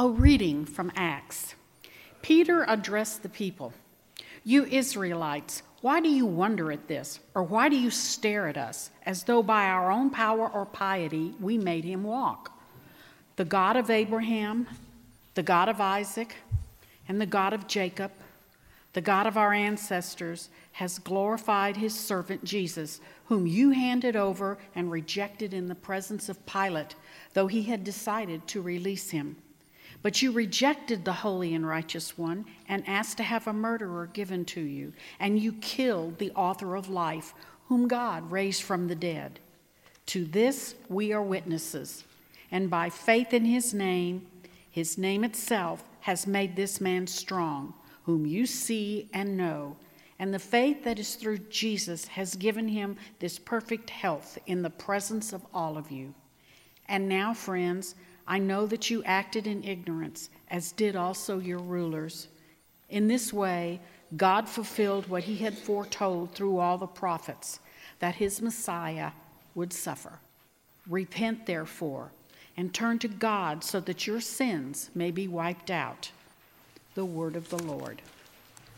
A reading from Acts. Peter addressed the people You Israelites, why do you wonder at this? Or why do you stare at us as though by our own power or piety we made him walk? The God of Abraham, the God of Isaac, and the God of Jacob, the God of our ancestors, has glorified his servant Jesus, whom you handed over and rejected in the presence of Pilate, though he had decided to release him. But you rejected the holy and righteous one and asked to have a murderer given to you, and you killed the author of life, whom God raised from the dead. To this we are witnesses, and by faith in his name, his name itself has made this man strong, whom you see and know. And the faith that is through Jesus has given him this perfect health in the presence of all of you. And now, friends, I know that you acted in ignorance, as did also your rulers. In this way, God fulfilled what he had foretold through all the prophets that his Messiah would suffer. Repent, therefore, and turn to God so that your sins may be wiped out. The word of the Lord.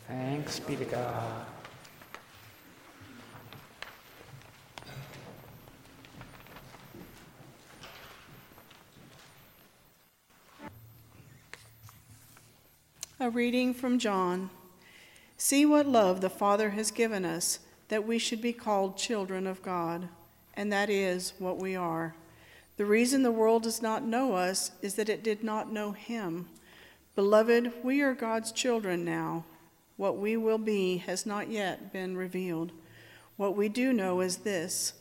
Thanks be to God. A reading from John. See what love the Father has given us, that we should be called children of God, and that is what we are. The reason the world does not know us is that it did not know Him. Beloved, we are God's children now. What we will be has not yet been revealed. What we do know is this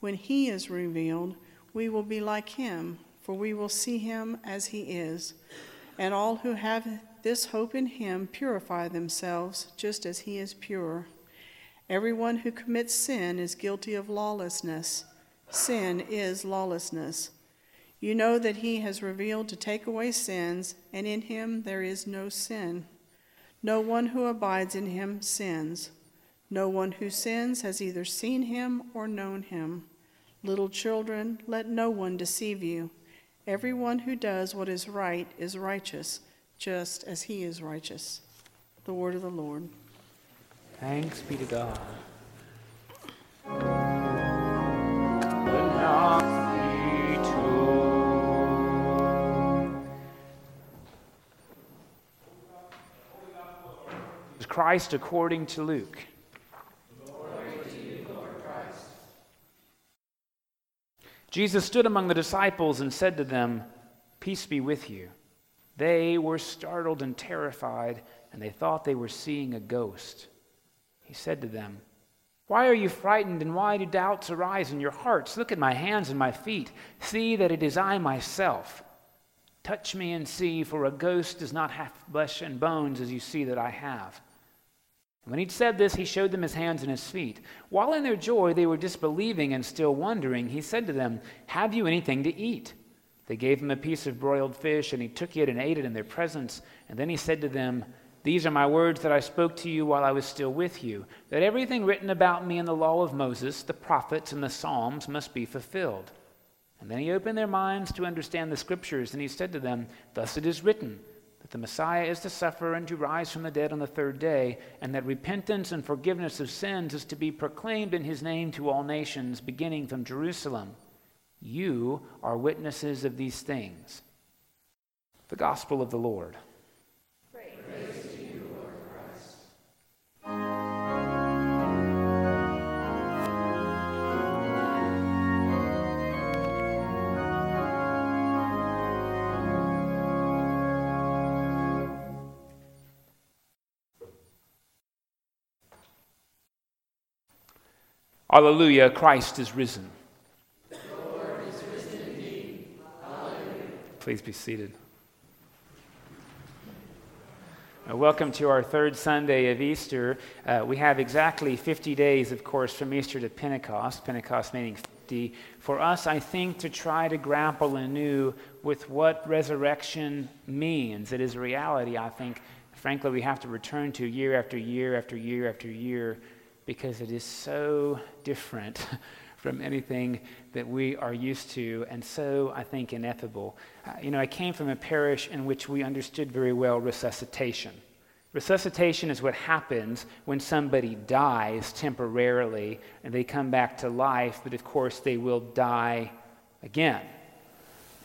when He is revealed, we will be like Him, for we will see Him as He is. And all who have this hope in him purify themselves just as he is pure. Everyone who commits sin is guilty of lawlessness. Sin is lawlessness. You know that he has revealed to take away sins, and in him there is no sin. No one who abides in him sins. No one who sins has either seen him or known him. Little children, let no one deceive you. Everyone who does what is right is righteous just as he is righteous. The word of the Lord. Thanks be to God. Christ according to Luke. Jesus stood among the disciples and said to them, Peace be with you. They were startled and terrified, and they thought they were seeing a ghost. He said to them, Why are you frightened, and why do doubts arise in your hearts? Look at my hands and my feet. See that it is I myself. Touch me and see, for a ghost does not have flesh and bones as you see that I have. When he'd said this, he showed them his hands and his feet. While in their joy they were disbelieving and still wondering, he said to them, Have you anything to eat? They gave him a piece of broiled fish, and he took it and ate it in their presence. And then he said to them, These are my words that I spoke to you while I was still with you, that everything written about me in the law of Moses, the prophets, and the Psalms must be fulfilled. And then he opened their minds to understand the scriptures, and he said to them, Thus it is written, that the Messiah is to suffer and to rise from the dead on the third day, and that repentance and forgiveness of sins is to be proclaimed in his name to all nations, beginning from Jerusalem. You are witnesses of these things. The gospel of the Lord. Alleluia, Christ is risen. Please be seated. Uh, welcome to our third Sunday of Easter. Uh, we have exactly 50 days, of course, from Easter to Pentecost, Pentecost meaning 50. For us, I think, to try to grapple anew with what resurrection means. It is a reality, I think, frankly, we have to return to year after year after year after year because it is so different from anything that we are used to, and so I think ineffable. Uh, you know, I came from a parish in which we understood very well resuscitation. Resuscitation is what happens when somebody dies temporarily and they come back to life, but of course they will die again.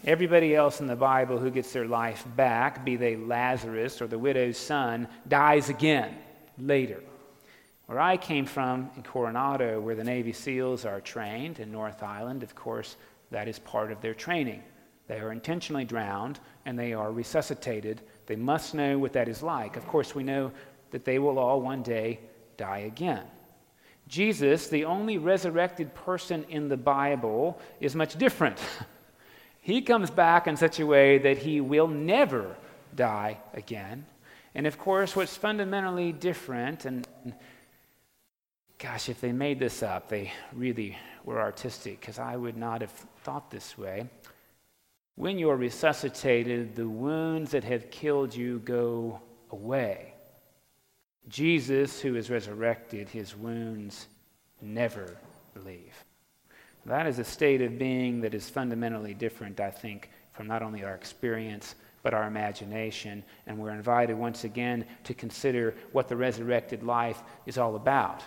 Everybody else in the Bible who gets their life back, be they Lazarus or the widow's son, dies again later. Where I came from in Coronado, where the Navy SEALs are trained in North Island, of course, that is part of their training. They are intentionally drowned and they are resuscitated. They must know what that is like. Of course, we know that they will all one day die again. Jesus, the only resurrected person in the Bible, is much different. he comes back in such a way that he will never die again. And of course, what's fundamentally different, and gosh, if they made this up, they really were artistic, because I would not have thought this way. When you're resuscitated, the wounds that have killed you go away. Jesus, who is resurrected, his wounds never leave. That is a state of being that is fundamentally different, I think, from not only our experience, but our imagination. And we're invited once again to consider what the resurrected life is all about.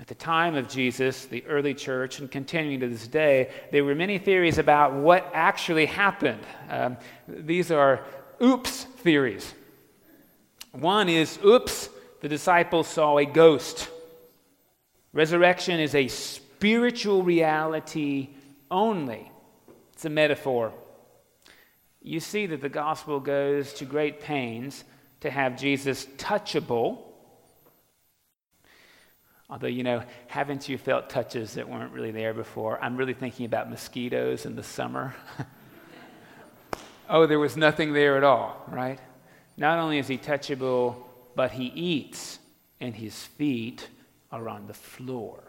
At the time of Jesus, the early church, and continuing to this day, there were many theories about what actually happened. Um, these are oops theories. One is oops, the disciples saw a ghost. Resurrection is a spiritual reality only, it's a metaphor. You see that the gospel goes to great pains to have Jesus touchable Although, you know, haven't you felt touches that weren't really there before? I'm really thinking about mosquitoes in the summer. oh, there was nothing there at all, right? Not only is he touchable, but he eats, and his feet are on the floor.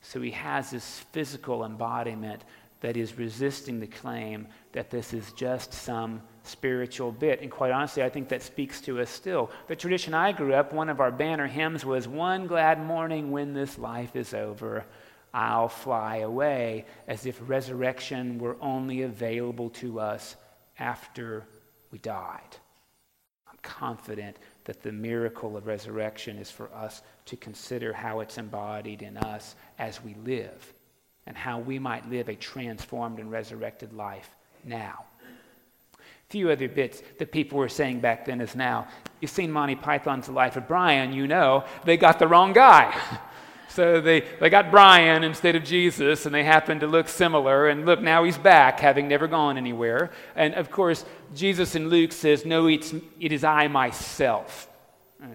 So he has this physical embodiment that is resisting the claim that this is just some spiritual bit. And quite honestly, I think that speaks to us still. The tradition I grew up, one of our banner hymns was One glad morning when this life is over, I'll fly away, as if resurrection were only available to us after we died. I'm confident that the miracle of resurrection is for us to consider how it's embodied in us as we live and how we might live a transformed and resurrected life now A few other bits that people were saying back then as now. You've seen Monty Python's Life of Brian, you know they got the wrong guy. so they, they got Brian instead of Jesus, and they happened to look similar. And look, now he's back, having never gone anywhere. And of course, Jesus in Luke says, No, it's, it is I myself. Uh,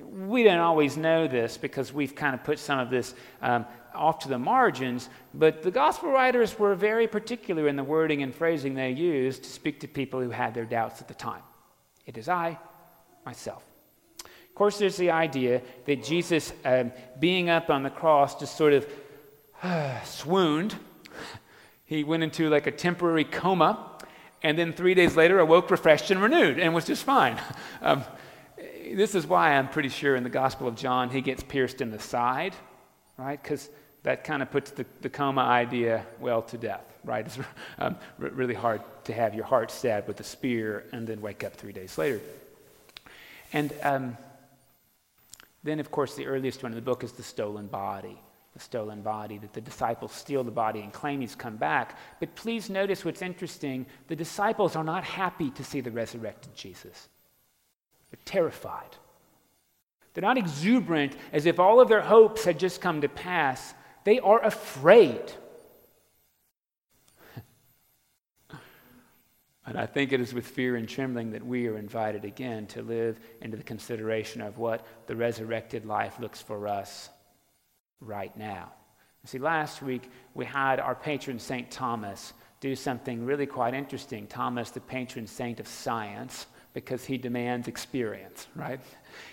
We don't always know this because we've kind of put some of this um, off to the margins, but the gospel writers were very particular in the wording and phrasing they used to speak to people who had their doubts at the time. It is I, myself. Of course, there's the idea that Jesus, um, being up on the cross, just sort of uh, swooned. He went into like a temporary coma, and then three days later awoke refreshed and renewed and was just fine. Um, this is why I'm pretty sure in the Gospel of John he gets pierced in the side, right? Because that kind of puts the, the coma idea well to death, right? It's um, r- really hard to have your heart stabbed with a spear and then wake up three days later. And um, then, of course, the earliest one in the book is the stolen body. The stolen body, that the disciples steal the body and claim he's come back. But please notice what's interesting the disciples are not happy to see the resurrected Jesus, they're terrified. They're not exuberant as if all of their hopes had just come to pass. They are afraid. and I think it is with fear and trembling that we are invited again to live into the consideration of what the resurrected life looks for us right now. See, last week we had our patron St. Thomas do something really quite interesting. Thomas, the patron saint of science, because he demands experience, right?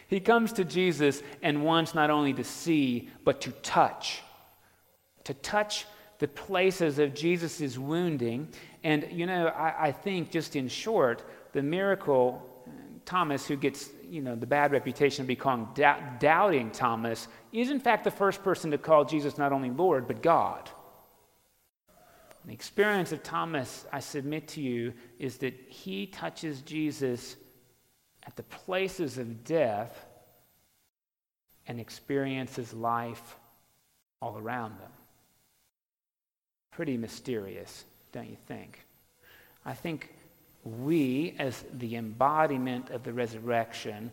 He comes to Jesus and wants not only to see, but to touch to touch the places of Jesus' wounding. And, you know, I, I think, just in short, the miracle Thomas, who gets you know, the bad reputation of being called doubting Thomas, is in fact the first person to call Jesus not only Lord, but God. The experience of Thomas, I submit to you, is that he touches Jesus at the places of death and experiences life all around them. Pretty mysterious, don't you think? I think we, as the embodiment of the resurrection,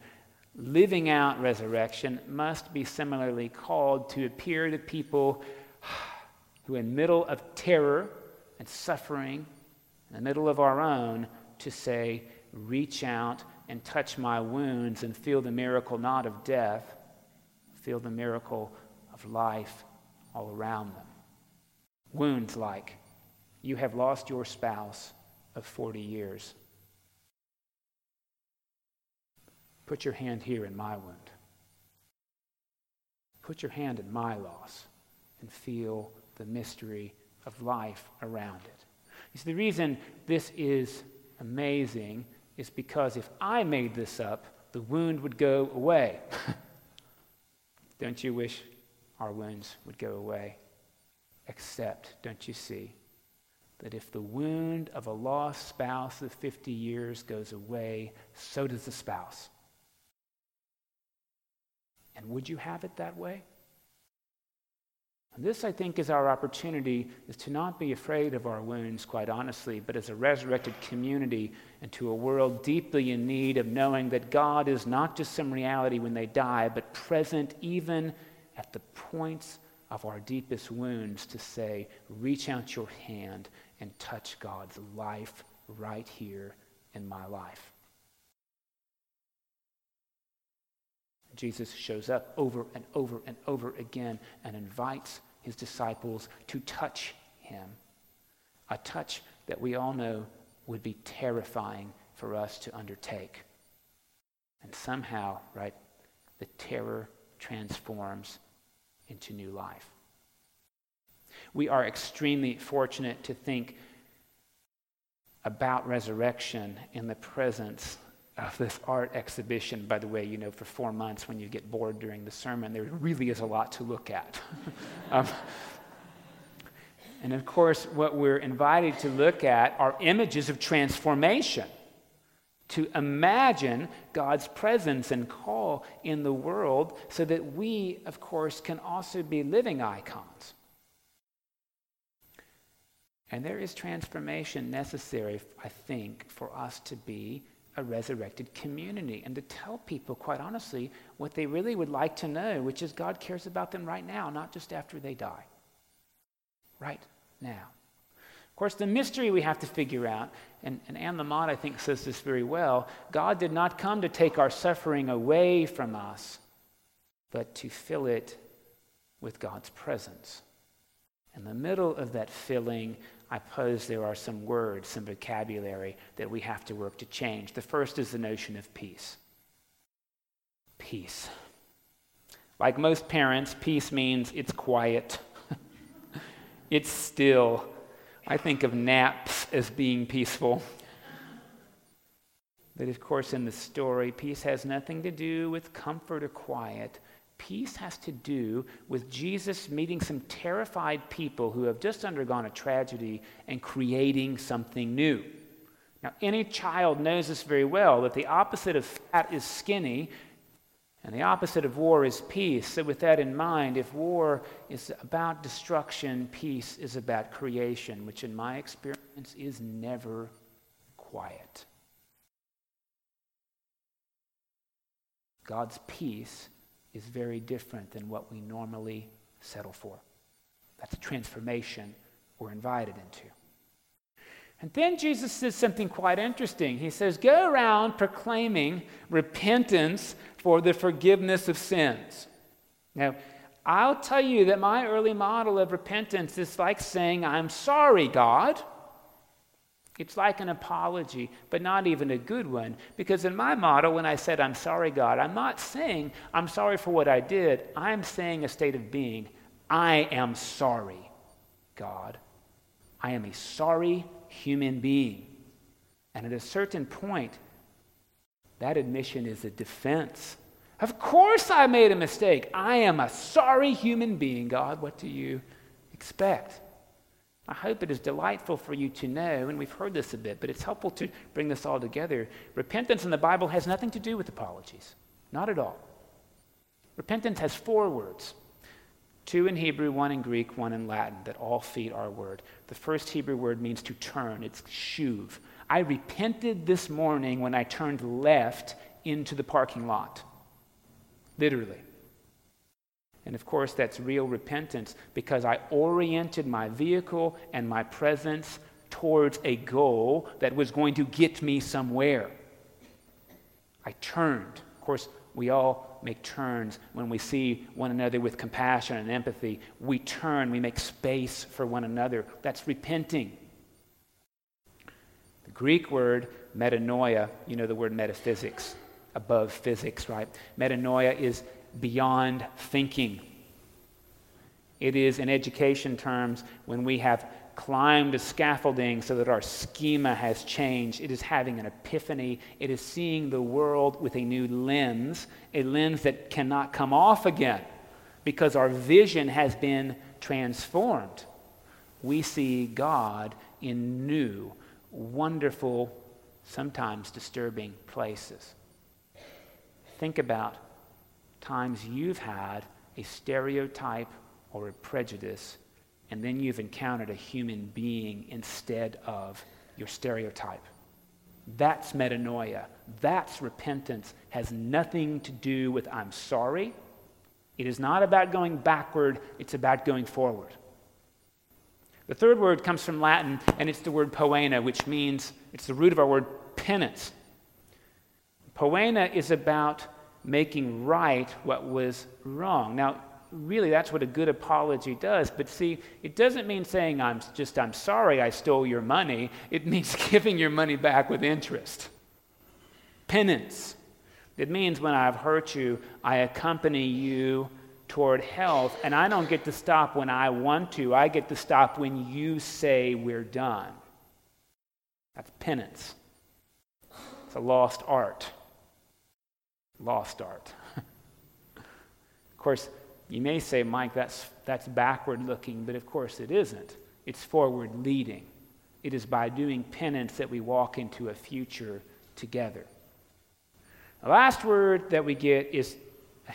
living out resurrection, must be similarly called to appear to people who, in middle of terror and suffering, in the middle of our own, to say, reach out and touch my wounds and feel the miracle not of death, feel the miracle of life all around them. Wounds like, you have lost your spouse of 40 years. Put your hand here in my wound. Put your hand in my loss and feel the mystery of life around it. You see, the reason this is amazing is because if I made this up, the wound would go away. don't you wish our wounds would go away? Except, don't you see, that if the wound of a lost spouse of 50 years goes away, so does the spouse. And would you have it that way? This, I think, is our opportunity is to not be afraid of our wounds, quite honestly, but as a resurrected community and to a world deeply in need of knowing that God is not just some reality when they die, but present even at the points of our deepest wounds to say, reach out your hand and touch God's life right here in my life. Jesus shows up over and over and over again and invites his disciples to touch him. A touch that we all know would be terrifying for us to undertake. And somehow, right, the terror transforms into new life. We are extremely fortunate to think about resurrection in the presence of this art exhibition. By the way, you know, for four months when you get bored during the sermon, there really is a lot to look at. um, and of course, what we're invited to look at are images of transformation. To imagine God's presence and call in the world so that we, of course, can also be living icons. And there is transformation necessary, I think, for us to be a resurrected community and to tell people, quite honestly, what they really would like to know, which is God cares about them right now, not just after they die. Right now. Of course, the mystery we have to figure out, and, and Anne Lamott, I think, says this very well God did not come to take our suffering away from us, but to fill it with God's presence. In the middle of that filling, I pose there are some words, some vocabulary that we have to work to change. The first is the notion of peace. Peace. Like most parents, peace means it's quiet, it's still. I think of naps as being peaceful. But of course, in the story, peace has nothing to do with comfort or quiet. Peace has to do with Jesus meeting some terrified people who have just undergone a tragedy and creating something new. Now, any child knows this very well that the opposite of fat is skinny, and the opposite of war is peace. So, with that in mind, if war is about destruction, peace is about creation, which in my experience is never quiet. God's peace is very different than what we normally settle for. That's a transformation we're invited into. And then Jesus says something quite interesting. He says, Go around proclaiming repentance for the forgiveness of sins. Now, I'll tell you that my early model of repentance is like saying, I'm sorry, God. It's like an apology, but not even a good one. Because in my model, when I said, I'm sorry, God, I'm not saying I'm sorry for what I did. I'm saying a state of being. I am sorry, God. I am a sorry human being. And at a certain point, that admission is a defense. Of course, I made a mistake. I am a sorry human being, God. What do you expect? I hope it is delightful for you to know, and we've heard this a bit, but it's helpful to bring this all together. Repentance in the Bible has nothing to do with apologies, not at all. Repentance has four words two in Hebrew, one in Greek, one in Latin, that all feed our word. The first Hebrew word means to turn, it's shuv. I repented this morning when I turned left into the parking lot. Literally. And of course, that's real repentance because I oriented my vehicle and my presence towards a goal that was going to get me somewhere. I turned. Of course, we all make turns when we see one another with compassion and empathy. We turn, we make space for one another. That's repenting. The Greek word metanoia, you know the word metaphysics, above physics, right? Metanoia is beyond thinking. It is, in education terms, when we have climbed a scaffolding so that our schema has changed. It is having an epiphany. It is seeing the world with a new lens, a lens that cannot come off again because our vision has been transformed. We see God in new, wonderful, sometimes disturbing places. Think about times you've had a stereotype or a prejudice, and then you've encountered a human being instead of your stereotype. That's metanoia. That's repentance. Has nothing to do with I'm sorry. It is not about going backward, it's about going forward. The third word comes from Latin, and it's the word poena, which means it's the root of our word penance. Poena is about making right what was wrong. Now, really, that's what a good apology does. But see, it doesn't mean saying, I'm just, I'm sorry I stole your money. It means giving your money back with interest. Penance. It means when I've hurt you, I accompany you toward health, and I don't get to stop when I want to. I get to stop when you say we're done. That's penance. It's a lost art. Lost art. of course, you may say, Mike, that's, that's backward looking, but of course it isn't. It's forward leading. It is by doing penance that we walk into a future together. The last word that we get is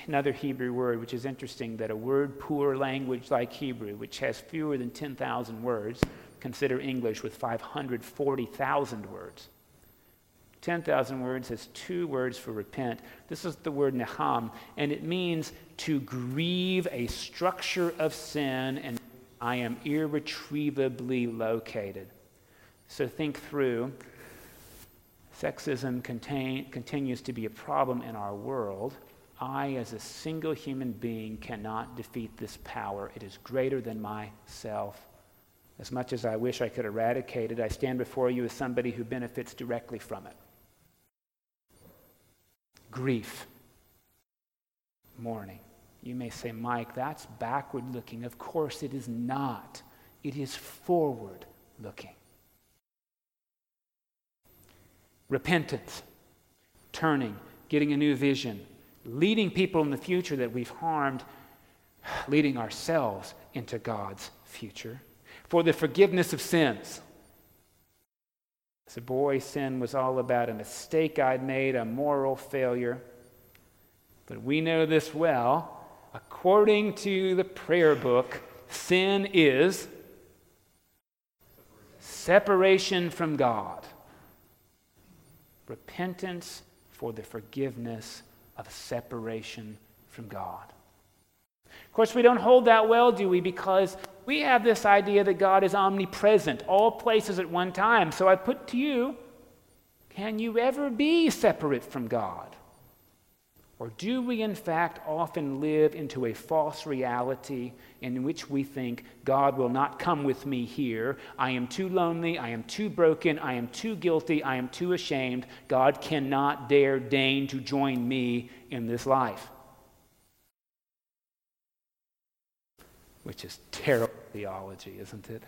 another Hebrew word, which is interesting that a word poor language like Hebrew, which has fewer than 10,000 words, consider English with 540,000 words. 10,000 words has two words for repent. This is the word naham, and it means to grieve a structure of sin, and I am irretrievably located. So think through. Sexism contain, continues to be a problem in our world. I, as a single human being, cannot defeat this power. It is greater than myself. As much as I wish I could eradicate it, I stand before you as somebody who benefits directly from it grief, mourning. You may say, Mike, that's backward looking. Of course, it is not. It is forward looking. Repentance, turning, getting a new vision, leading people in the future that we've harmed, leading ourselves into God's future. For the forgiveness of sins. As a boy, sin was all about a mistake I'd made, a moral failure. But we know this well. According to the prayer book, sin is separation from God, repentance for the forgiveness of separation from God. Of course, we don't hold that well, do we? Because we have this idea that God is omnipresent, all places at one time. So I put to you can you ever be separate from God? Or do we, in fact, often live into a false reality in which we think God will not come with me here? I am too lonely. I am too broken. I am too guilty. I am too ashamed. God cannot dare deign to join me in this life. Which is terrible theology, isn't it?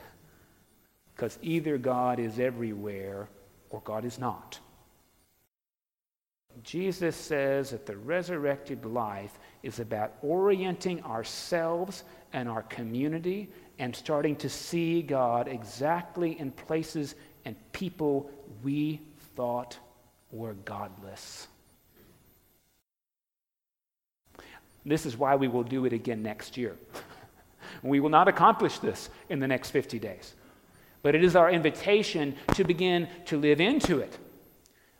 Because either God is everywhere or God is not. Jesus says that the resurrected life is about orienting ourselves and our community and starting to see God exactly in places and people we thought were godless. This is why we will do it again next year. We will not accomplish this in the next 50 days. But it is our invitation to begin to live into it.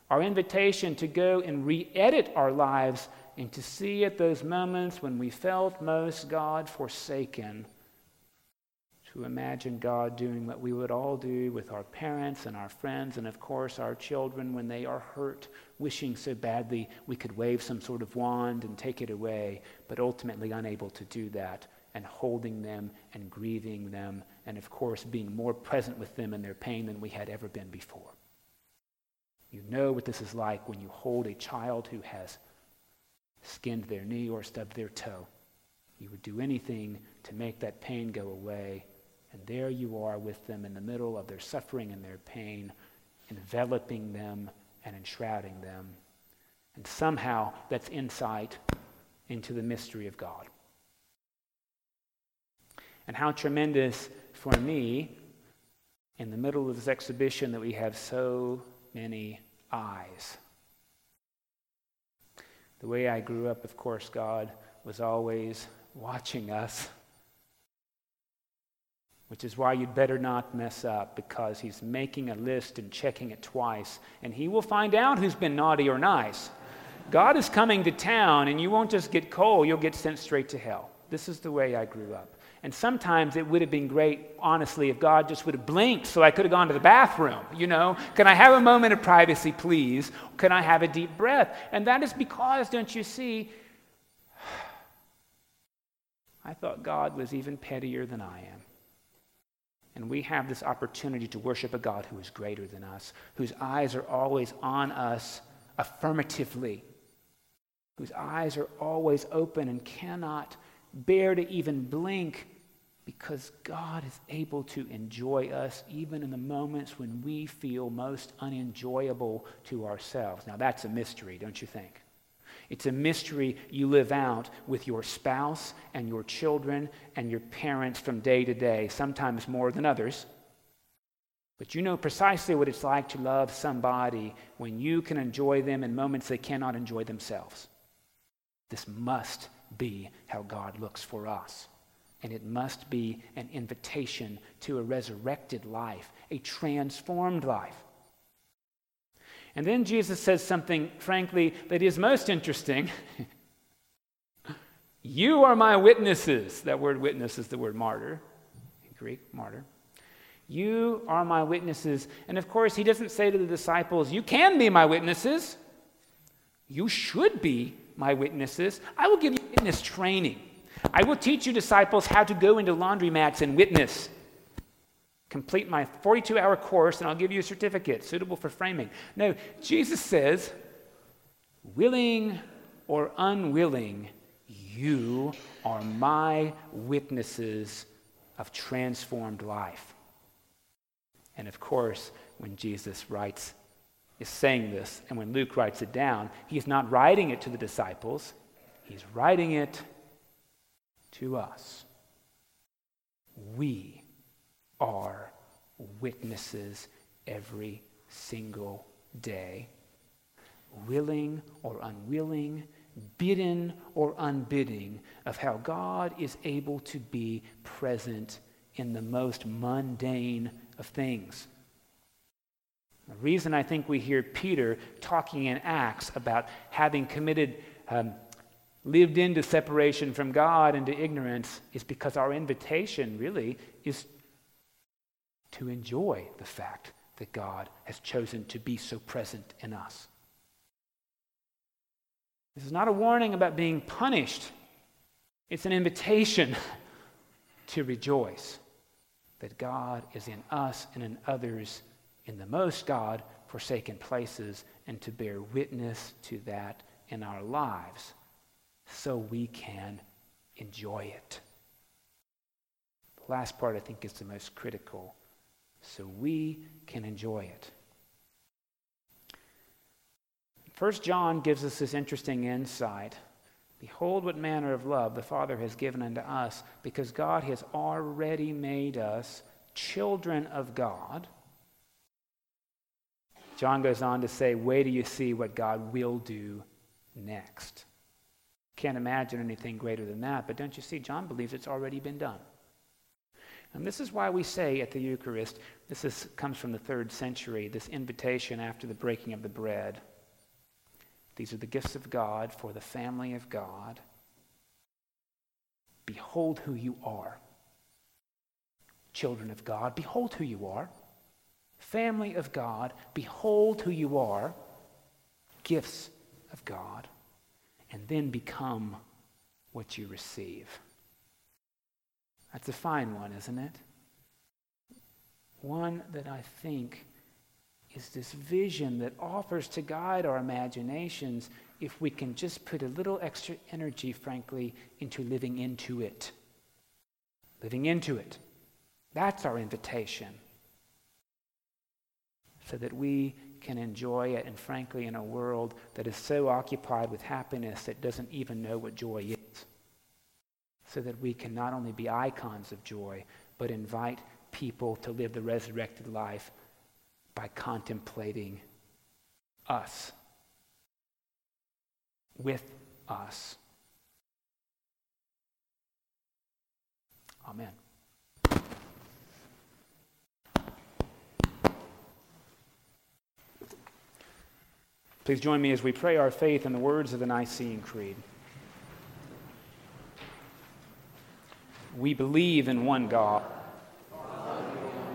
Our invitation to go and re edit our lives and to see at those moments when we felt most God forsaken, to imagine God doing what we would all do with our parents and our friends and, of course, our children when they are hurt, wishing so badly we could wave some sort of wand and take it away, but ultimately unable to do that, and holding them and grieving them, and, of course, being more present with them in their pain than we had ever been before. You know what this is like when you hold a child who has skinned their knee or stubbed their toe. You would do anything to make that pain go away. And there you are with them in the middle of their suffering and their pain, enveloping them and enshrouding them. And somehow that's insight into the mystery of God. And how tremendous for me in the middle of this exhibition that we have so many eyes. The way I grew up, of course, God was always watching us, which is why you'd better not mess up because He's making a list and checking it twice, and He will find out who's been naughty or nice. God is coming to town, and you won't just get coal, you'll get sent straight to hell. This is the way I grew up. And sometimes it would have been great, honestly, if God just would have blinked so I could have gone to the bathroom. You know, can I have a moment of privacy, please? Can I have a deep breath? And that is because, don't you see, I thought God was even pettier than I am. And we have this opportunity to worship a God who is greater than us, whose eyes are always on us affirmatively, whose eyes are always open and cannot bear to even blink because God is able to enjoy us even in the moments when we feel most unenjoyable to ourselves. Now, that's a mystery, don't you think? It's a mystery you live out with your spouse and your children and your parents from day to day, sometimes more than others. But you know precisely what it's like to love somebody when you can enjoy them in moments they cannot enjoy themselves. This must be how God looks for us. And it must be an invitation to a resurrected life, a transformed life. And then Jesus says something, frankly, that is most interesting. you are my witnesses. That word witness is the word martyr, in Greek, martyr. You are my witnesses. And of course, he doesn't say to the disciples, You can be my witnesses. You should be my witnesses. I will give you witness training. I will teach you, disciples, how to go into laundromats and witness. Complete my 42 hour course, and I'll give you a certificate suitable for framing. No, Jesus says, willing or unwilling, you are my witnesses of transformed life. And of course, when Jesus writes, is saying this, and when Luke writes it down, he's not writing it to the disciples, he's writing it to us. We are witnesses every single day, willing or unwilling, bidden or unbidding, of how God is able to be present in the most mundane of things. The reason I think we hear Peter talking in Acts about having committed um, lived into separation from God and to ignorance is because our invitation really is to enjoy the fact that God has chosen to be so present in us. This is not a warning about being punished, it's an invitation to rejoice that God is in us and in others in the most God forsaken places and to bear witness to that in our lives so we can enjoy it. The last part, I think, is the most critical. So we can enjoy it. First John gives us this interesting insight. Behold, what manner of love the Father has given unto us, because God has already made us children of God. John goes on to say, Wait till you see what God will do next. Can't imagine anything greater than that, but don't you see, John believes it's already been done. And this is why we say at the Eucharist, this is, comes from the third century, this invitation after the breaking of the bread. These are the gifts of God for the family of God. Behold who you are. Children of God, behold who you are. Family of God, behold who you are. Gifts of God. And then become what you receive. That's a fine one, isn't it? One that I think is this vision that offers to guide our imaginations if we can just put a little extra energy, frankly, into living into it. Living into it. That's our invitation. So that we can enjoy it, and frankly, in a world that is so occupied with happiness that doesn't even know what joy is. So that we can not only be icons of joy, but invite people to live the resurrected life by contemplating us, with us. Amen. Please join me as we pray our faith in the words of the Nicene Creed. We believe in one God